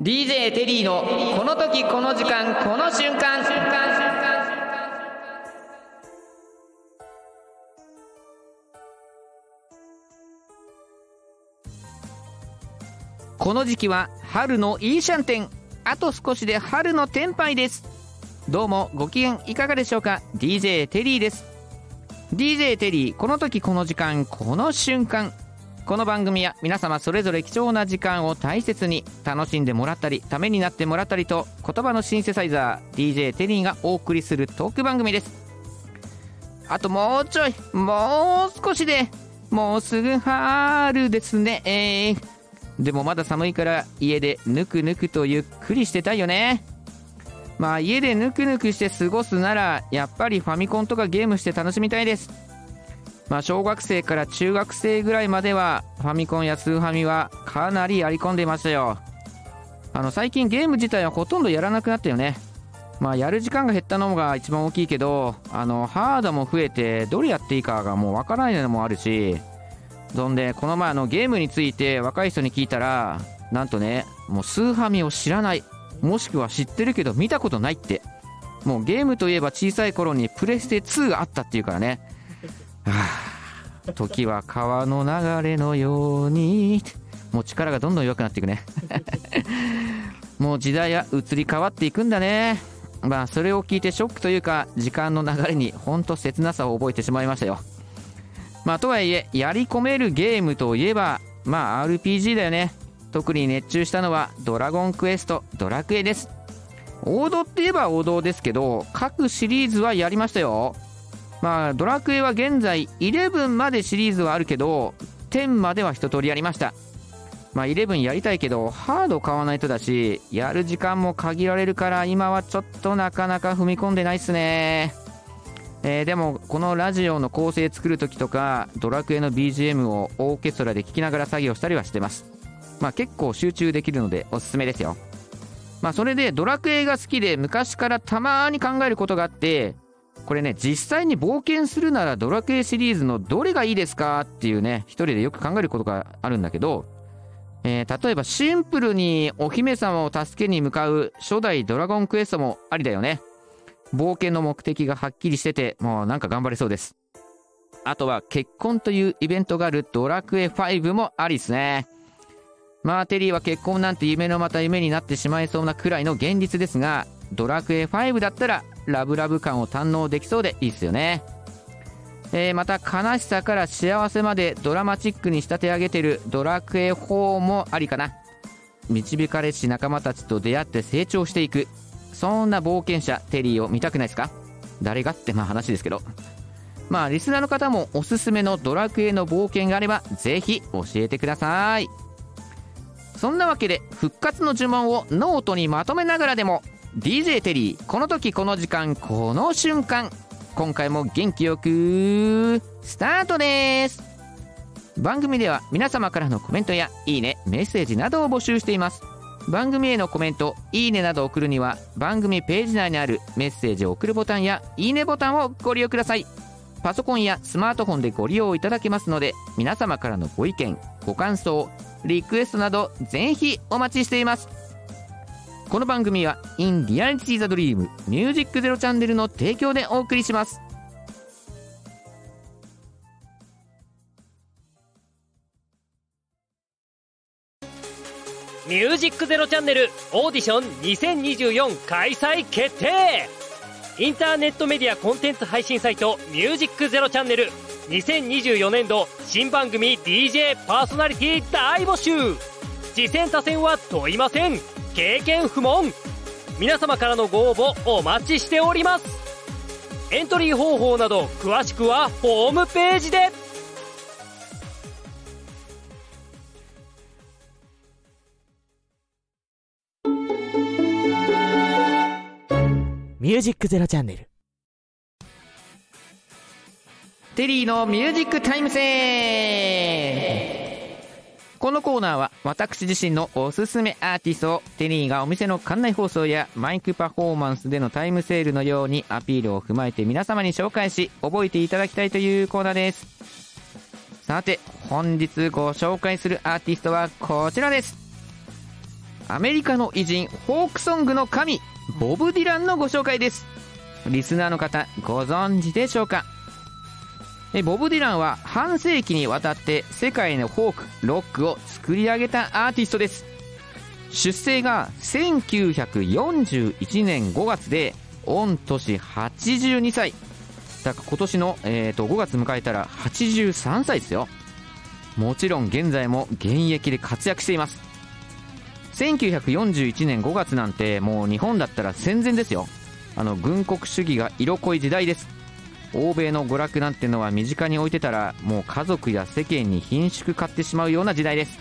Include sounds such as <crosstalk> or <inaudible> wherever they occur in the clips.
DJ テリーのこの時この時間この瞬間。瞬間瞬間この時期は春のいいシャンテンあと少しで春の天杯です。どうもご機嫌いかがでしょうか？DJ テリーです。DJ テリーこの時この時間この瞬間。この番組は皆様それぞれ貴重な時間を大切に楽しんでもらったりためになってもらったりと言葉のシンセサイザー DJ テリーがお送りするトーク番組です。あともうちょいもう少しでもうすぐ春ですね。えー、でもまだ寒いから家でぬくぬくとゆっくりしてたいよね。まあ家でぬくぬくして過ごすならやっぱりファミコンとかゲームして楽しみたいです。まあ、小学生から中学生ぐらいまではファミコンやスーファミはかなりやり込んでいましたよ。あの最近ゲーム自体はほとんどやらなくなったよね。まあやる時間が減ったのが一番大きいけどあのハードも増えてどれやっていいかがもうわからないのもあるしそんでこの前のゲームについて若い人に聞いたらなんとねもうスーファミを知らない。もしくは知ってるけど見たことないって。もうゲームといえば小さい頃にプレステ2があったっていうからね。<laughs> 時は川の流れのように。もう力がどんどん弱くなっていくね。<laughs> もう時代は移り変わっていくんだね。まあそれを聞いてショックというか時間の流れにほんと切なさを覚えてしまいましたよ。まあとはいえやり込めるゲームといえばまあ RPG だよね。特に熱中したのはドラゴンクエストドラクエです。王道って言えば王道ですけど各シリーズはやりましたよ。まあドラクエは現在11までシリーズはあるけど10までは一通りやりました。まあ11やりたいけどハード買わないとだしやる時間も限られるから今はちょっとなかなか踏み込んでないっすね。えー、でもこのラジオの構成作る時とかドラクエの BGM をオーケストラで聴きながら作業したりはしてます。まあ結構集中できるのでおすすめですよ。まあそれでドラクエが好きで昔からたまに考えることがあってこれね実際に冒険するならドラクエシリーズのどれがいいですかっていうね一人でよく考えることがあるんだけど、えー、例えばシンプルにお姫様を助けに向かう初代ドラゴンクエストもありだよね。冒険の目的がはっきりしててもうなんか頑張れそうです。あとは結婚というイベントがあるドラクエ5もありっすね。まあテリーは結婚なんて夢のまた夢になってしまいそうなくらいの現実ですがドラクエ5だったらラブラブ感を堪能できそうでいいっすよね。えー、また悲しさから幸せまでドラマチックに仕立て上げてるドラクエ4もありかな。導かれし仲間たちと出会って成長していく。そんな冒険者テリーを見たくないですか？誰がってまあ話ですけど。まあリスナーの方もおすすめのドラクエの冒険があればぜひ教えてください。そんなわけで復活の呪文をノートにまとめながらでも DJ テリーこの時この時間この瞬間。今回も元気よくスタートです。番組では皆様からのコメントやいいねメッセージなどを募集しています。番組へのコメントいいねなどを送るには番組ページ内にあるメッセージを送るボタンやいいねボタンをご利用ください。パソコンやスマートフォンでご利用いただけますので皆様からのご意見ご感想リクエストなどぜひお待ちしています。この番組は In Reality the Dream ミュージックゼロチャンネルの提供でお送りします。ミュージックゼロチャンネルオーディション2024開催決定。インターネットメディアコンテンツ配信サイトミュージックゼロチャンネル2024年度新番組 DJ パーソナリティ大募集。次戦他戦は問いません。経験不問。皆様からのご応募お待ちしております。エントリー方法など詳しくはホームページで。ミュージックゼロチャンネル。テリーのミュージックタイムセーこのコーナーは私自身のおすすめアーティストをテニーがお店の館内放送やマイクパフォーマンスでのタイムセールのようにアピールを踏まえて皆様に紹介し覚えていただきたいというコーナーです。さて本日ご紹介するアーティストはこちらです。アメリカの偉人フォークソングの神ボブ・ディランのご紹介です。リスナーの方ご存知でしょうか？ボブ・ディランは半世紀にわたって世界のフォークロックを作り上げたアーティストです。出生が1941年5月で御年82歳。だから今年の、えー、と5月迎えたら83歳ですよ。もちろん現在も現役で活躍しています。1941年5月なんてもう日本だったら戦前ですよ。あの軍国主義が色濃い時代です。欧米の娯楽なんてのは身近に置いてたらもう家族や世間に貧縮買ってしまうような時代です。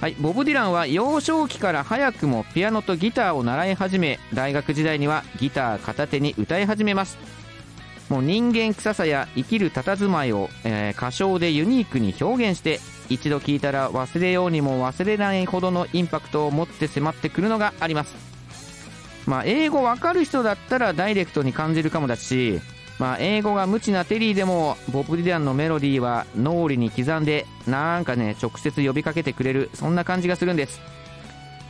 はい、ボブ・ディランは幼少期から早くもピアノとギターを習い始め大学時代にはギター片手に歌い始めます。もう人間臭さや生きる佇まいを、えー、歌唱でユニークに表現して一度聴いたら忘れようにも忘れないほどのインパクトを持って迫ってくるのがあります。まあ英語わかる人だったらダイレクトに感じるかもだしまあ英語が無知なテリーでもボブ・ディランのメロディーは脳裏に刻んでなんかね直接呼びかけてくれるそんな感じがするんです。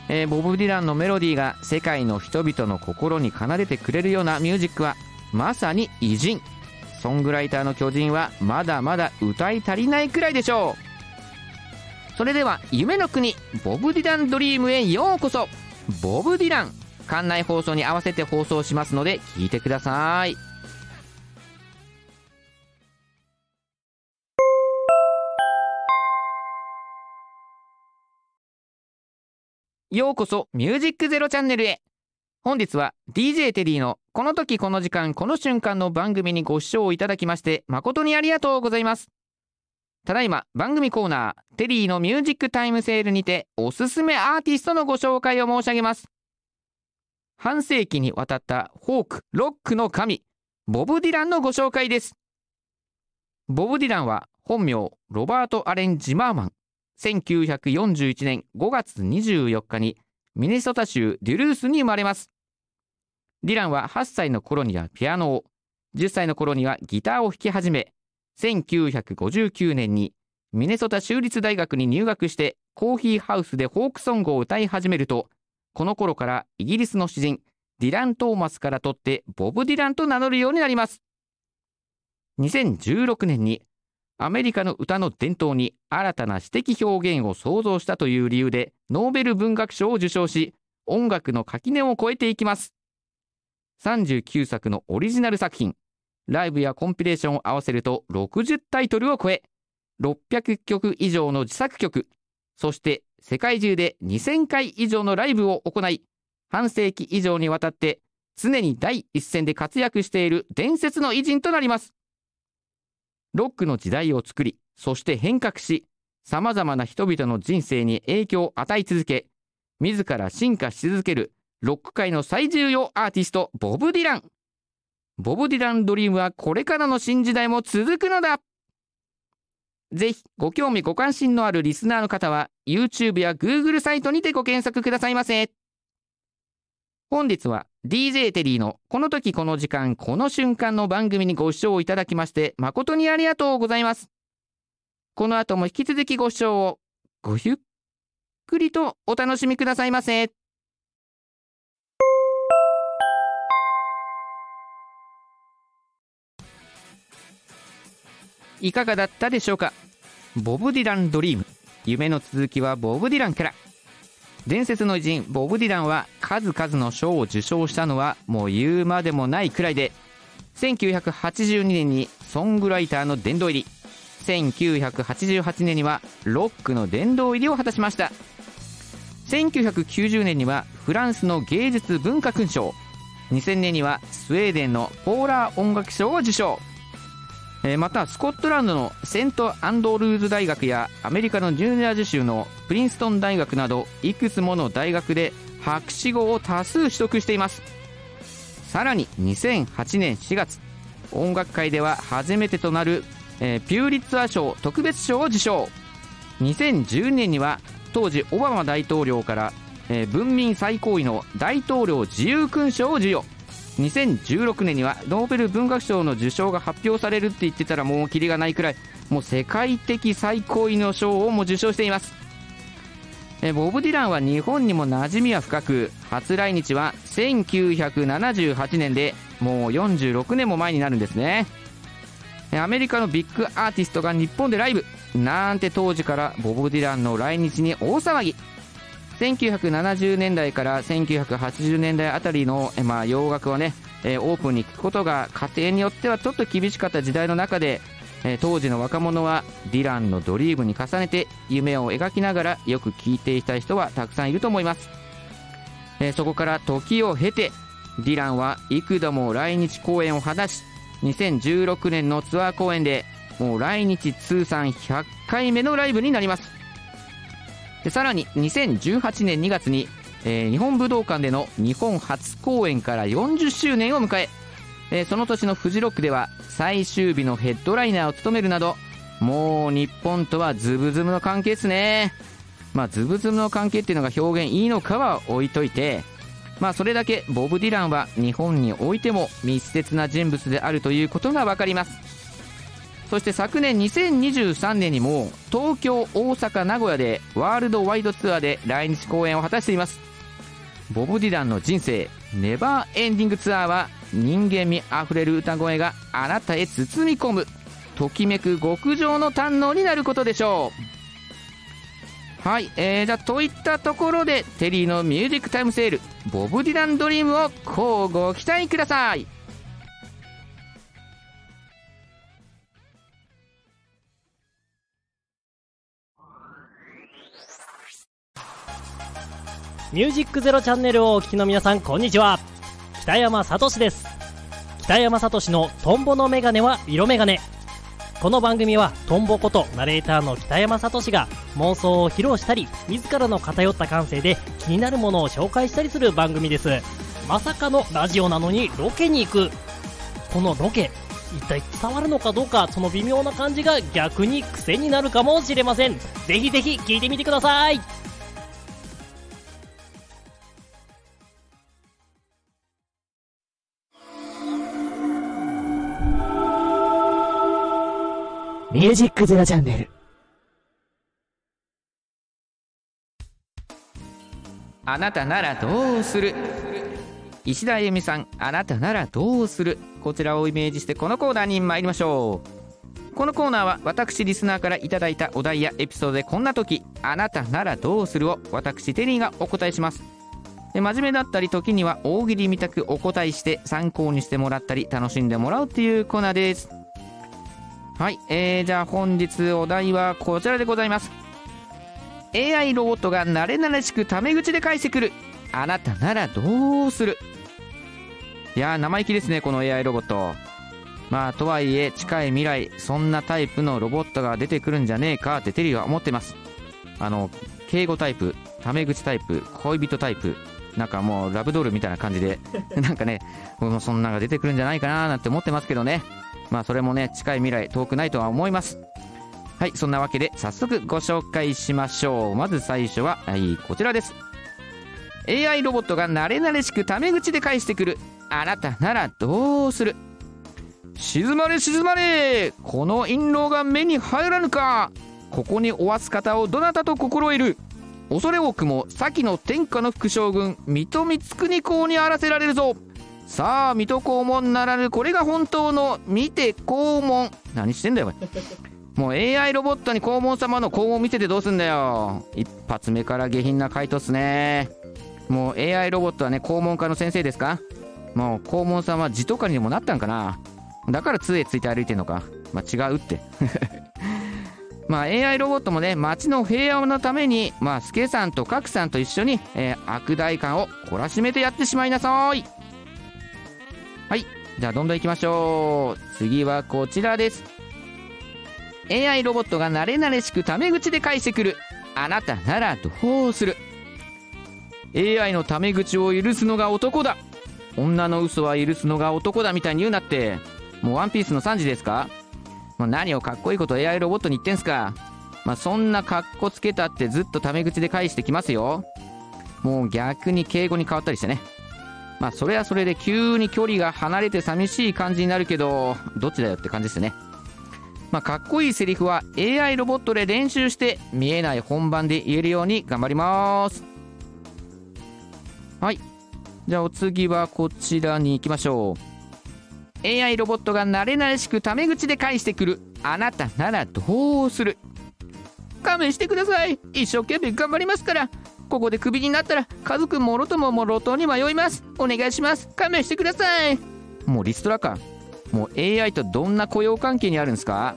えー、ボブ・ディランのメロディーが世界の人々の心に奏でてくれるようなミュージックはまさに偉人。ソングライターの巨人はまだまだ歌い足りないくらいでしょう。それでは夢の国ボブ・ディランドリームへようこそ。ボブ・ディラン館内放送に合わせて放送しますので聞いてください。ようこそミュージックゼロチャンネルへ。本日は DJ テリーのこの時この時間この瞬間の番組にご視聴いただきまして誠にありがとうございます。ただいま番組コーナーテリーのミュージックタイムセールにておすすめアーティストのご紹介を申し上げます。半世紀にわたったフォークロックの神ボブ・ディランのご紹介です。ボブ・ディランは本名ロバート・アレン・ジマーマン。1941年5月24日にミネソタ州デュルースに生まれます。ディランは8歳の頃にはピアノを10歳の頃にはギターを弾き始め1959年にミネソタ州立大学に入学してコーヒーハウスでフォークソングを歌い始めるとこの頃からイギリスの詩人ディラン・トーマスから取ってボブ・ディランと名乗るようになります。2016年にアメリカの歌の伝統に新たな詩的表現を創造したという理由でノーベル文学賞を受賞し音楽の垣根を越えていきます。39作のオリジナル作品。ライブやコンピレーションを合わせると60タイトルを超え600曲以上の自作曲。そして世界中で2000回以上のライブを行い半世紀以上にわたって常に第一線で活躍している伝説の偉人となります。ロックの時代を作りそして変革しさまざまな人々の人生に影響を与え続け自ら進化し続けるロック界の最重要アーティストボブ・ディラン。ボブ・ディランドリームはこれからの新時代も続くのだ。ぜひご興味ご関心のあるリスナーの方は YouTube や Google サイトにてご検索くださいませ。本日は DJ テリーのこの時この時間この瞬間の番組にご視聴いただきまして誠にありがとうございます。この後も引き続きご視聴をごゆっくりとお楽しみくださいませ。いかがだったでしょうか？ボブ・ディラン・ドリーム。夢の続きはボブ・ディランから。伝説の偉人ボブ・ディランは数々の賞を受賞したのはもう言うまでもないくらいで1982年にソングライターの殿堂入り。1988年にはロックの殿堂入りを果たしました。1990年にはフランスの芸術文化勲章。2000年にはスウェーデンのポーラー音楽賞を受賞。またスコットランドのセントアンドルーズ大学やアメリカのニュージャージー州のプリンストン大学などいくつもの大学で博士号を多数取得しています。さらに2008年4月音楽界では初めてとなる、えー、ピューリッツァー賞特別賞を受賞。2010年には当時オバマ大統領から、えー、文民最高位の大統領自由勲章を授与。2016年にはノーベル文学賞の受賞が発表されるって言ってたらもうキリがないくらいもう世界的最高位の賞をも受賞しています。えボブ・ディランは日本にも馴染みは深く初来日は1978年でもう46年も前になるんですね。アメリカのビッグアーティストが日本でライブ。なんて当時からボブ・ディランの来日に大騒ぎ。1970年代から1980年代あたりの、まあ、洋楽をね、えオープンに聞くことが家庭によってはちょっと厳しかった時代の中で、え当時の若者はディランのドリームに重ねて夢を描きながらよく聴いていた人はたくさんいると思います、えそこから時を経てディランは幾度も来日公演を果たし2016年のツアー公演でもう来日通算100回目のライブになります。さらに2018年2月に、えー、日本武道館での日本初公演から40周年を迎ええー、その年のフジロックでは最終日のヘッドライナーを務めるなどもう日本とはズブズブの関係ですね。まあズブズブの関係っていうのが表現いいのかは置いといてまあそれだけボブ・ディランは日本においても密接な人物であるということが分かります。そして昨年2023年にも東京大阪名古屋でワールドワイドツアーで来日公演を果たしています。ボブ・ディランの人生ネバーエンディングツアーは人間味あふれる歌声があなたへ包み込む。ときめく極上の堪能になることでしょう。はい、えー、じゃあといったところでテリーのミュージックタイムセールボブ・ディランドリームをこうご期待ください。ミュージックゼロチャンネルをお聞きの皆さんこんにちは。北山聡です。北山聡のトンボのメガネは色メガネ。この番組はトンボことナレーターの北山聡が妄想を披露したり自らの偏った感性で気になるものを紹介したりする番組です。まさかのラジオなのにロケに行く。このロケ一体伝わるのかどうかその微妙な感じが逆に癖になるかもしれません。ぜひぜひ聞いてみてください。ミュージックゼロチャンネル。あなたならどうする？石田由美さん、あなたならどうする？こちらをイメージしてこのコーナーに参りましょう。このコーナーは私リスナーからいただいたお題やエピソードでこんな時あなたならどうするを私テリーがお答えします真面目だったり時には大喜利みたくお答えして参考にしてもらったり楽しんでもらうっていうコーナーですはい、えー、じゃあ本日お題はこちらでございます。AI ロボットが慣れ慣れしくタメ口で返してくる。あなたならどうする？いやー生意気ですねこの AI ロボット。まあとはいえ近い未来そんなタイプのロボットが出てくるんじゃねえかってテリーは思ってます。あの敬語タイプタメ口タイプ恋人タイプなんかもうラブドールみたいな感じで <laughs> なんかねもそんなのが出てくるんじゃないかななんて思ってますけどね。まあそれもね近い未来遠くないとは思います。はいそんなわけで早速ご紹介しましょう。まず最初は、はい、こちらです。AI ロボットが慣れ慣れしくタメ口で返してくる。あなたならどうする？静まれ静まれ！この印籠が目に入らぬか？ここにおわす方をどなたと心得る？恐れ多くも先の天下の副将軍水戸光圀公にあらせられるぞ。さあ水戸黄門ならぬこれが本当の見て黄門。何してんだよお前。もう AI ロボットに黄門様の黄門見せてどうすんだよ。一発目から下品な回答っすね。もう AI ロボットはね黄門家の先生ですか？もう黄門さんは字とかにもなったんかな。だから杖ついて歩いてんのか。まあ違うって。<laughs> まあ AI ロボットもね街の平和のためにまあ助さんと角さんと一緒に、えー、悪代官を懲らしめてやってしまいなさい。はい。じゃあどんどんいきましょう。次はこちらです。AI ロボットが慣れ慣れしくタメ口で返してくる。あなたならどうする？AI のタメ口を許すのが男だ。女の嘘は許すのが男だみたいに言うなって。もうワンピースの3時ですか、まあ、何をかっこいいこと AI ロボットに言ってんすか？まあ、そんなかっこつけたってずっとタメ口で返してきますよ。もう逆に敬語に変わったりしてね。まあそれはそれで急に距離が離れて寂しい感じになるけどどっちだよって感じですね。まあ、かっこいいセリフは AI ロボットで練習して見えない本番で言えるように頑張ります。はい。じゃあお次はこちらに行きましょう。AI ロボットが慣れ慣れしくタメ口で返してくる。あなたならどうする？勘弁してください。一生懸命頑張りますから。ここでクビになったら家族もろともも路頭に迷います。お願いします。勘弁してください。もうリストラかもう AI とどんな雇用関係にあるんですか？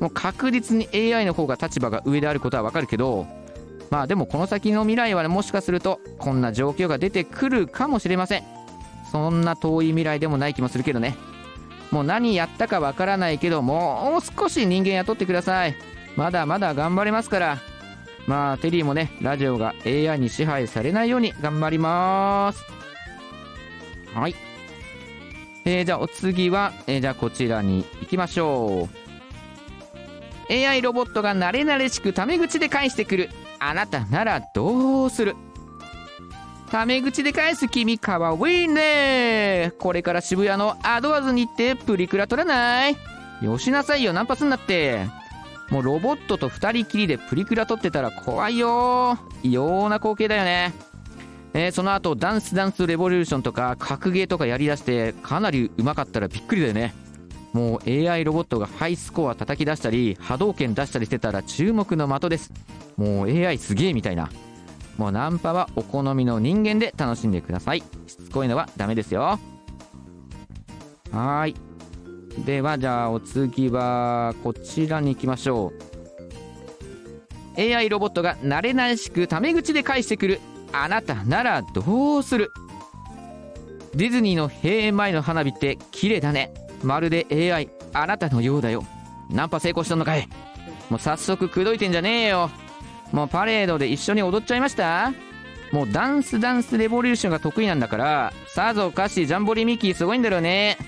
もう確実に AI の方が立場が上であることはわかるけど。まあでもこの先の未来はもしかするとこんな状況が出てくるかもしれません。そんな遠い未来でもない気もするけどね。もう何やったかわからないけどもう少し人間雇ってください。まだまだ頑張れますから。まあテリーもねラジオが AI に支配されないように頑張ります。はい。えー、じゃあお次は、えー、じゃあこちらに行きましょう。AI ロボットが慣れ慣れしくタメ口で返してくる。あなたならどうする？タメ口で返す君かわいいね。これから渋谷のアドワーズに行ってプリクラ撮らない？よしなさいよナンパすんなって。もうロボットと2人きりでプリクラ撮ってたら怖いよ。異様な光景だよね。えー、その後ダンスダンスレボリューションとか格ゲーとかやりだしてかなりうまかったらびっくりだよね。もう AI ロボットがハイスコア叩き出したり波動拳出したりしてたら注目の的です。もう AI すげえみたいな。もうナンパはお好みの人間で楽しんでください。しつこいのはダメですよ。はい。ではじゃあお次はこちらに行きましょう。AI ロボットが慣れ慣れしくタメ口で返してくる。あなたならどうする？ディズニーの閉園前の花火って綺麗だね。まるで AI あなたのようだよ。ナンパ成功したのかい？もう早速口説いてんじゃねえよ。もうパレードで一緒に踊っちゃいました？もうダンスダンスレボリューションが得意なんだからさぞおかしジャンボリミッキーすごいんだろうね。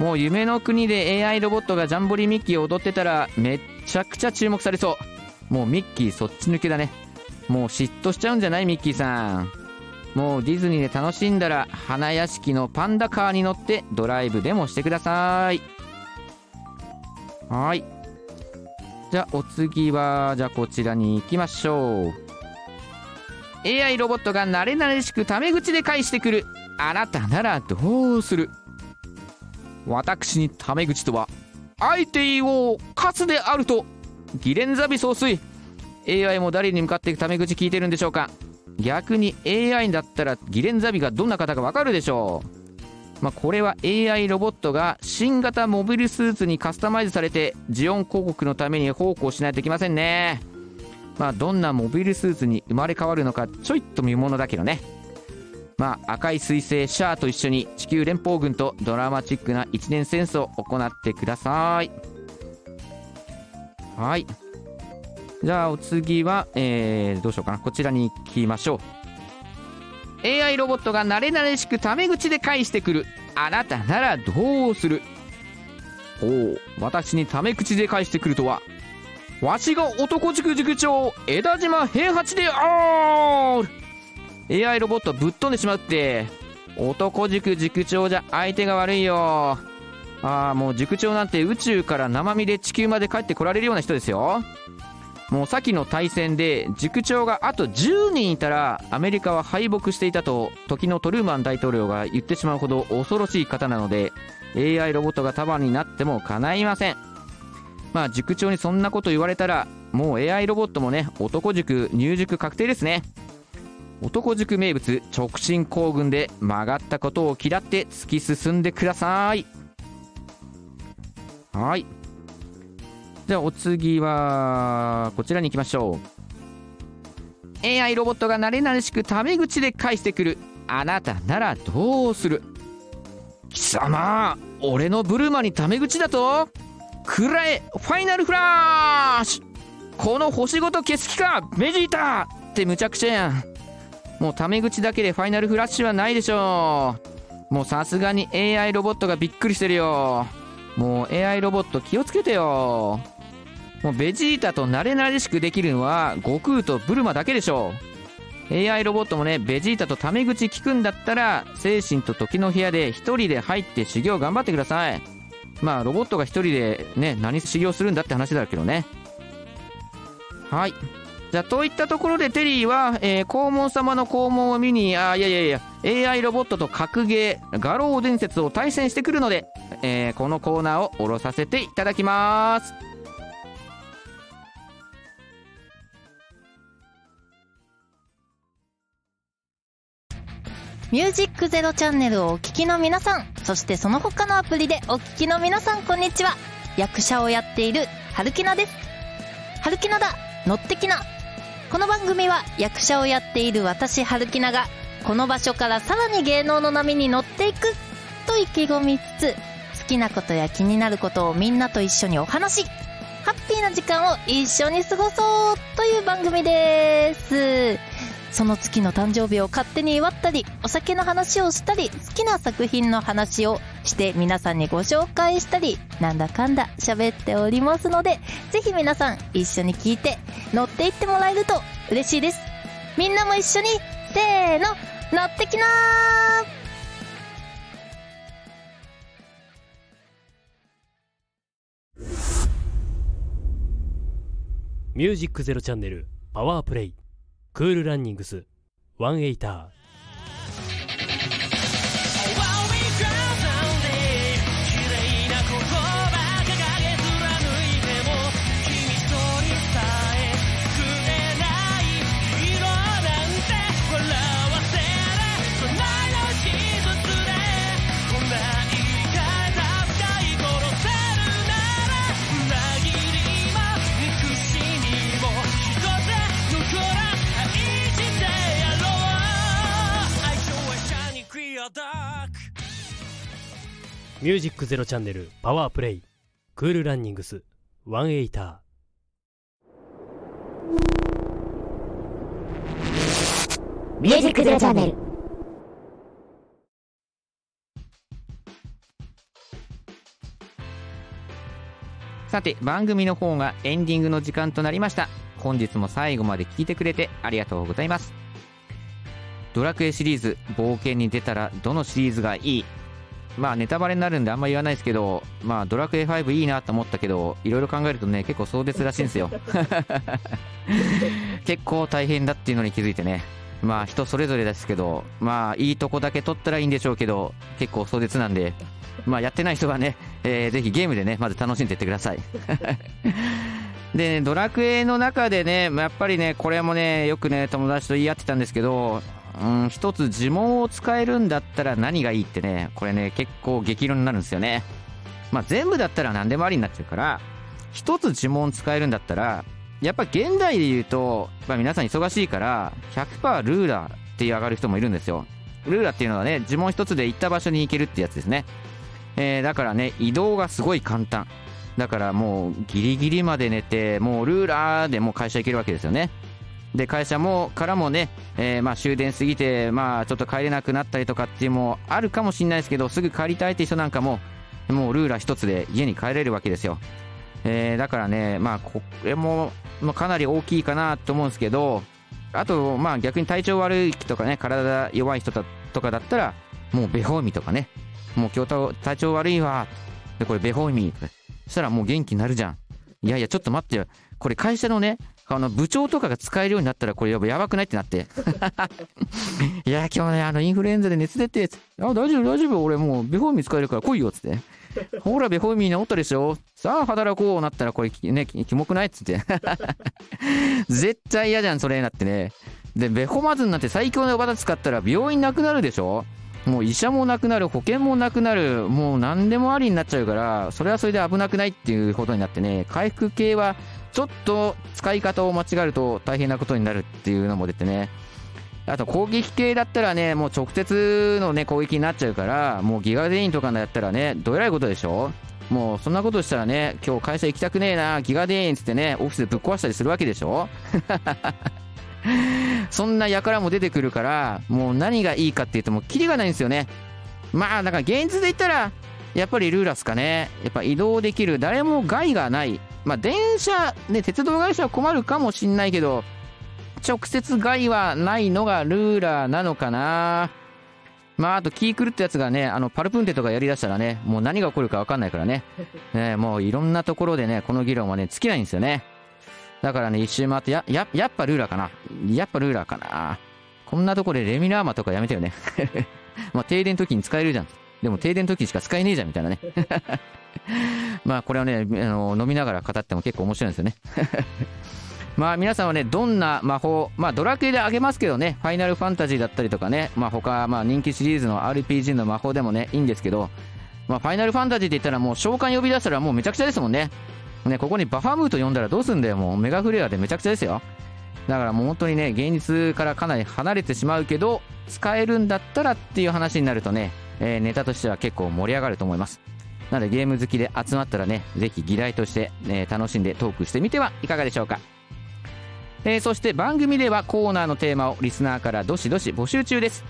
もう夢の国で AI ロボットがジャンボリミッキーを踊ってたらめっちゃくちゃ注目されそう。もうミッキーそっち抜けだね。もう嫉妬しちゃうんじゃないミッキーさん。もうディズニーで楽しんだら花屋敷のパンダカーに乗ってドライブでもしてください。はい。じゃあお次はじゃあこちらに行きましょう。AI ロボットが慣れ慣れしくタメ口で返してくる。あなたならどうする？私にタメ口とは相手をカスであるとギレンザビ総帥 AI も誰に向かってタメ口聞いてるんでしょうか。逆に AI だったらギレンザビがどんな方かわかるでしょう。まあ、これは AI ロボットが新型モビルスーツにカスタマイズされてジオン広告のために奉公しないといけませんね。まあどんなモビルスーツに生まれ変わるのかちょいと見ものだけどね。まあ赤い彗星シャアと一緒に地球連邦軍とドラマチックな一年戦争を行ってください。はい。じゃあお次は、えー、どうしようかな。こちらに行きましょう。AI ロボットが慣れ慣れしくタメ口で返してくる。あなたならどうする？おお私にタメ口で返してくるとは。わしが男塾塾長枝島平八である。AI ロボットぶっ飛んでしまうって男塾塾長じゃ相手が悪いよ。ああもう塾長なんて宇宙から生身で地球まで帰ってこられるような人ですよ。もう先の大戦で塾長があと10人いたらアメリカは敗北していたと時のトルーマン大統領が言ってしまうほど恐ろしい方なので AI ロボットが束になっても構いません。まあ塾長にそんなこと言われたらもう AI ロボットもね男塾入塾確定ですね。男塾名物直進行軍で曲がったことを嫌って突き進んでください。はい。じゃあお次はこちらに行きましょう。AI ロボットが慣れ慣れしくタメ口で返してくるあなたならどうする？貴様俺のブルマにタメ口だと？くらえファイナルフラッシュ！この星ごと消す気か！ベジータってむちゃくちゃやん。もうタメ口だけでファイナルフラッシュはないでしょう。もうさすがに AI ロボットがびっくりしてるよ。もう AI ロボット気をつけてよ。もうベジータと慣れ慣れしくできるのは悟空とブルマだけでしょう。AI ロボットもねベジータとタメ口聞くんだったら精神と時の部屋で一人で入って修行頑張ってください。まあロボットが一人でね何修行するんだって話だけどね。はい。じゃといったところでテリーは、えー黄門様の黄門を見にあいやいやいや AI ロボットと格ゲー画廊伝説を対戦してくるので、えーこのコーナーを下ろさせていただきますミュージックゼロチャンネルをお聞きの皆さん、そしてその他のアプリでお聞きの皆さん、こんにちは。役者をやっている、春木菜です。春木菜だ乗ってきなこの番組は役者をやっている私、春木菜が、この場所からさらに芸能の波に乗っていくと意気込みつつ、好きなことや気になることをみんなと一緒にお話しハッピーな時間を一緒に過ごそうという番組です。その月の誕生日を勝手に祝ったり、お酒の話をしたり、好きな作品の話をして皆さんにご紹介したり、なんだかんだ喋っておりますので、ぜひ皆さん一緒に聞いて乗っていってもらえると嬉しいです。みんなも一緒に、せーの、乗ってきなーミュージックゼロチャンネルパワープレイクールランニングスワンエイターミュージックゼロチャンネルパワープレイクールランニングスワンエイタミュージックゼロチャンネル。さて番組の方がエンディングの時間となりました。本日も最後まで聞いてくれてありがとうございます。ドラクエシリーズ冒険に出たらどのシリーズがいい？まあネタバレになるんであんま言わないですけどまあドラクエ5いいなと思ったけどいろいろ考えるとね結構壮絶らしいんですよ。<laughs> 結構大変だっていうのに気づいてね。まあ人それぞれですけどまあいいとこだけ取ったらいいんでしょうけど結構壮絶なんでまあやってない人はね、えーぜひゲームでねまず楽しんでいってください。<laughs> でドラクエの中でねやっぱりねこれもねよくね友達と言い合ってたんですけどうん一つ呪文を使えるんだったら何がいいってねこれね結構激論になるんですよね。まあ全部だったら何でもありになっちゃうから一つ呪文使えるんだったらやっぱ現代で言うと、まあ、皆さん忙しいから100%ルーラーって上がる人もいるんですよ。ルーラーっていうのはね呪文一つで行った場所に行けるってやつですね。えーだからね移動がすごい簡単。だからもうギリギリまで寝てもうルーラーでもう会社行けるわけですよね。で会社もからもね、えーまあ終電過ぎてまあちょっと帰れなくなったりとかっていうのもあるかもしれないですけどすぐ帰りたいって人なんかももうルーラー一つで家に帰れるわけですよ、えーだからねまあこれも、まあ、かなり大きいかなと思うんですけどあとまあ逆に体調悪いとかね体弱い人だとかだったらもうベホーミとかねもう今日体調悪いわでこれベホーミそしたらもう元気になるじゃん。いやいやちょっと待ってよ。これ会社のねあの部長とかが使えるようになったらこれやばくないってなって。<laughs> いや今日ねあのインフルエンザで熱出てあ大丈夫大丈夫。俺もうベホーミ使えるから来いよっつって。ほらベホーミ治ったでしょ。さあ働こうなったらこれねキモくない？っつって。<laughs> 絶対嫌じゃんそれなってね。でベホマズンなんて最強の技使ったら病院なくなるでしょ。もう医者もなくなる保険もなくなる。もう何でもありになっちゃうからそれはそれで危なくないっていうことになってね。回復系はちょっと使い方を間違えると大変なことになるっていうのも出てね。あと攻撃系だったらねもう直接のね攻撃になっちゃうからもうギガデインとかのやったらねどえらいことでしょ？もうそんなことしたらね今日会社行きたくねえなギガデインつってねオフィスでぶっ壊したりするわけでしょ？<laughs> そんな輩も出てくるからもう何がいいかっていうともうキリがないんですよね。まあだから現実で言ったらやっぱりルーラスかね。やっぱ移動できる誰も害がない。まあ電車ね鉄道会社は困るかもしんないけど直接害はないのがルーラーなのかな。まああと気狂ったやつがねあのパルプンテとかやりだしたらねもう何が起こるか分かんないからね。<laughs> ねもういろんなところでねこの議論はね尽きないんですよね。だからね一周回ってやややっぱルーラーかな。やっぱルーラーかな。こんなとこでレミラーマとかやめてよね。<laughs> まあ停電の時に使えるじゃんでも停電の時しか使えねえじゃんみたいなね。<laughs> まあこれはねあの飲みながら語っても結構面白いんですよね。<laughs> まあ皆さんはねどんな魔法まあドラクエであげますけどね。ファイナルファンタジーだったりとかね。まあ他まあ人気シリーズの RPG の魔法でもねいいんですけど。まあファイナルファンタジーって言ったらもう召喚呼び出したらもうめちゃくちゃですもんね。ねここにバファムート呼んだらどうすんだよ。もうメガフレアでめちゃくちゃですよ。だからもう本当にね現実からかなり離れてしまうけど使えるんだったらっていう話になるとね、えーネタとしては結構盛り上がると思います。なのでゲーム好きで集まったらねぜひ議題として、ね、楽しんでトークしてみてはいかがでしょうか。えーそして番組ではコーナーのテーマをリスナーからどしどし募集中です、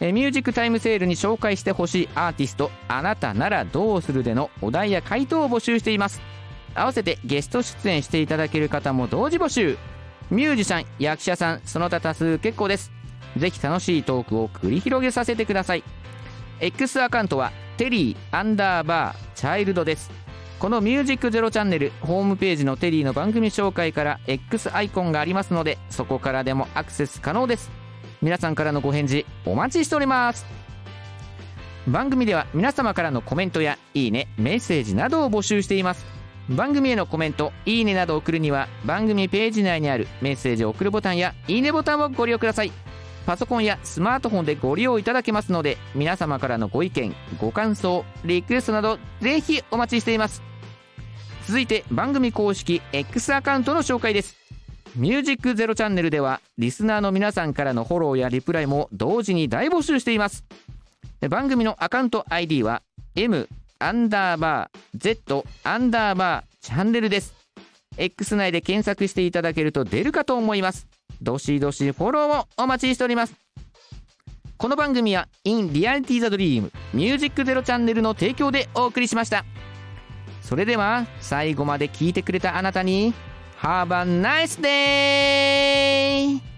えミュージックタイムセールに紹介してほしいアーティストあなたならどうするでのお題や回答を募集しています。合わせてゲスト出演していただける方も同時募集。ミュージシャン役者さんその他多数結構です。ぜひ楽しいトークを繰り広げさせてください。X アカウントはテリーアンダーバーチャイルドです。この「ミュージックゼロチャンネル」ホームページのテリーの番組紹介から X アイコンがありますのでそこからでもアクセス可能です。皆さんからのご返事お待ちしております。番組では皆様からのコメントやいいねメッセージなどを募集しています。番組へのコメントいいねなどを送るには番組ページ内にあるメッセージを送るボタンやいいねボタンをご利用ください。パソコンやスマートフォンでご利用いただけますので皆様からのご意見ご感想リクエストなどぜひお待ちしています。続いて番組公式 X アカウントの紹介です。ミュージックゼロチャンネルではリスナーの皆さんからのフォローやリプライも同時に大募集しています。番組のアカウント ID は M アンダーバー Z アンダーバーチャンネルです。X 内で検索していただけると出るかと思います。どしどしフォローをお待ちしておりますこの番組は In Reality the Dream ミュージックゼロチャンネルの提供でお送りしましたそれでは最後まで聞いてくれたあなたに Have a nice day!